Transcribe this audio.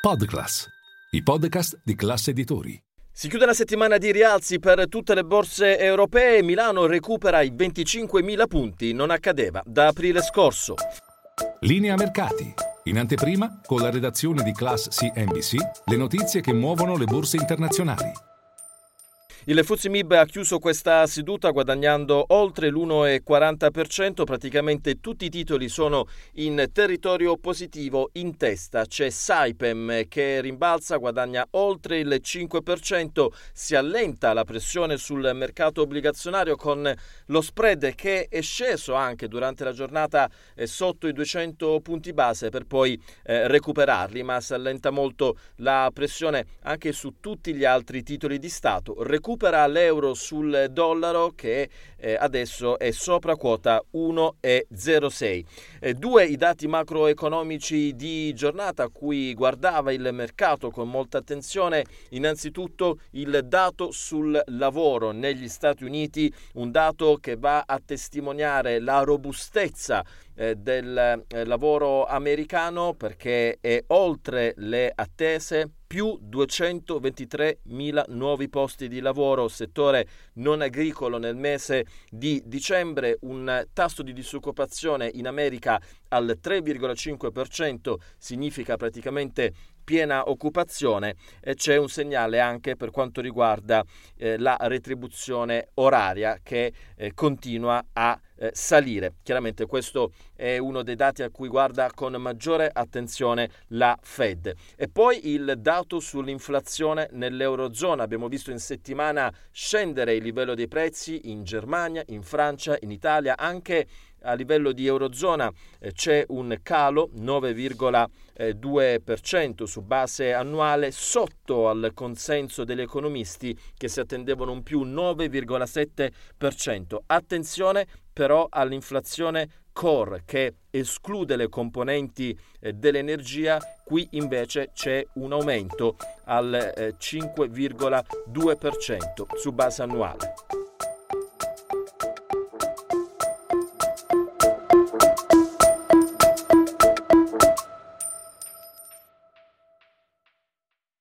Podclass, i podcast di classe editori. Si chiude la settimana di rialzi per tutte le borse europee. Milano recupera i 25.000 punti, non accadeva da aprile scorso. Linea mercati. In anteprima, con la redazione di Class CNBC, le notizie che muovono le borse internazionali. Il Fuzzi Mib ha chiuso questa seduta guadagnando oltre l'1,40%, praticamente tutti i titoli sono in territorio positivo in testa. C'è Saipem che rimbalza, guadagna oltre il 5%, si allenta la pressione sul mercato obbligazionario con lo spread che è sceso anche durante la giornata eh, sotto i 200 punti base per poi eh, recuperarli, ma si allenta molto la pressione anche su tutti gli altri titoli di Stato. Recupera recupera l'euro sul dollaro che eh, adesso è sopra quota 1,06. Eh, due i dati macroeconomici di giornata a cui guardava il mercato con molta attenzione, innanzitutto il dato sul lavoro. Negli Stati Uniti, un dato che va a testimoniare la robustezza eh, del eh, lavoro americano perché è oltre le attese più 223.000 nuovi posti di lavoro, settore non agricolo nel mese di dicembre, un tasso di disoccupazione in America al 3,5% significa praticamente piena occupazione e c'è un segnale anche per quanto riguarda eh, la retribuzione oraria che eh, continua a eh, salire. Chiaramente questo è uno dei dati a cui guarda con maggiore attenzione la Fed. E poi il dato sull'inflazione nell'Eurozona. Abbiamo visto in settimana scendere il livello dei prezzi in Germania, in Francia, in Italia, anche a livello di Eurozona eh, c'è un calo 9,2% su base annuale sotto al consenso degli economisti che si attendevano un più 9,7%. Attenzione però all'inflazione core che esclude le componenti eh, dell'energia, qui invece c'è un aumento al eh, 5,2% su base annuale.